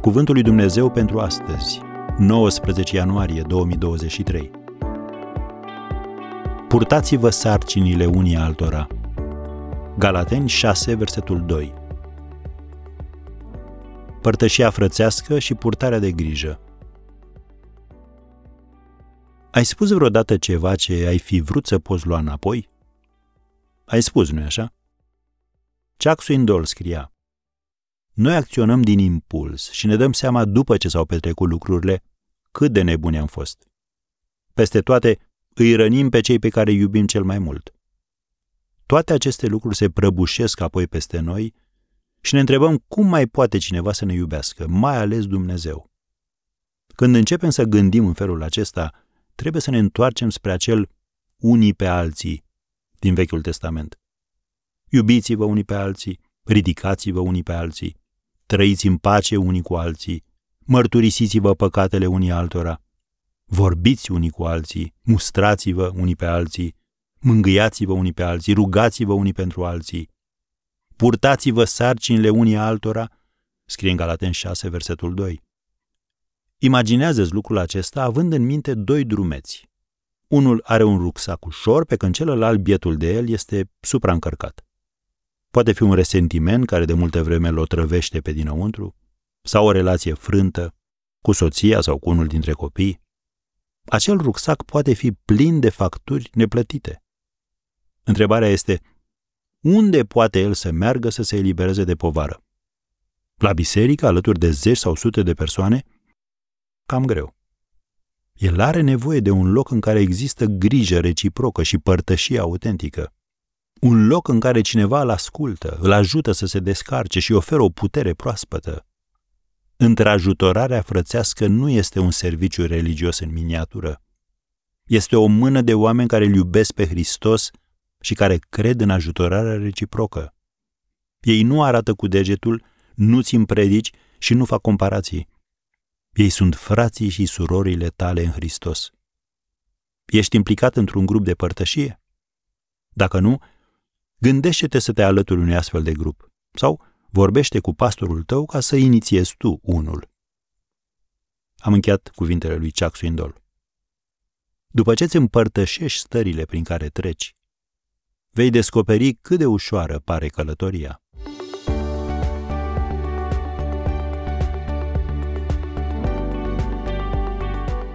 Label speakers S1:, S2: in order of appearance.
S1: Cuvântul lui Dumnezeu pentru astăzi, 19 ianuarie 2023. Purtați-vă sarcinile unii altora. Galateni 6, versetul 2. Părtășia frățească și purtarea de grijă. Ai spus vreodată ceva ce ai fi vrut să poți lua înapoi? Ai spus, nu-i așa? Chuck Swindoll scria, Noi acționăm din impuls și ne dăm seama după ce s-au petrecut lucrurile cât de nebuni am fost. Peste toate, îi rănim pe cei pe care îi iubim cel mai mult. Toate aceste lucruri se prăbușesc apoi peste noi și ne întrebăm cum mai poate cineva să ne iubească, mai ales Dumnezeu. Când începem să gândim în felul acesta, trebuie să ne întoarcem spre acel unii pe alții din Vechiul Testament. Iubiți-vă unii pe alții, ridicați-vă unii pe alții, trăiți în pace unii cu alții, mărturisiți-vă păcatele unii altora, vorbiți unii cu alții, mustrați-vă unii pe alții, mângâiați-vă unii pe alții, rugați-vă unii pentru alții, purtați-vă sarcinile unii altora, scrie în Galaten 6, versetul 2. Imaginează-ți lucrul acesta având în minte doi drumeți. Unul are un rucsac ușor, pe când celălalt, bietul de el, este supraîncărcat. Poate fi un resentiment care de multă vreme îl otrăvește pe dinăuntru, sau o relație frântă cu soția sau cu unul dintre copii. Acel rucsac poate fi plin de facturi neplătite. Întrebarea este, unde poate el să meargă să se elibereze de povară? La biserică, alături de zeci sau sute de persoane? Cam greu. El are nevoie de un loc în care există grijă reciprocă și părtășie autentică. Un loc în care cineva îl ascultă, îl ajută să se descarce și oferă o putere proaspătă. Întrajutorarea frățească nu este un serviciu religios în miniatură. Este o mână de oameni care îl iubesc pe Hristos și care cred în ajutorarea reciprocă. Ei nu arată cu degetul, nu țin predici și nu fac comparații. Ei sunt frații și surorile tale în Hristos. Ești implicat într-un grup de părtășie? Dacă nu, gândește-te să te alături unui astfel de grup sau vorbește cu pastorul tău ca să inițiezi tu unul. Am încheiat cuvintele lui Chuck Swindoll. După ce îți împărtășești stările prin care treci, vei descoperi cât de ușoară pare călătoria.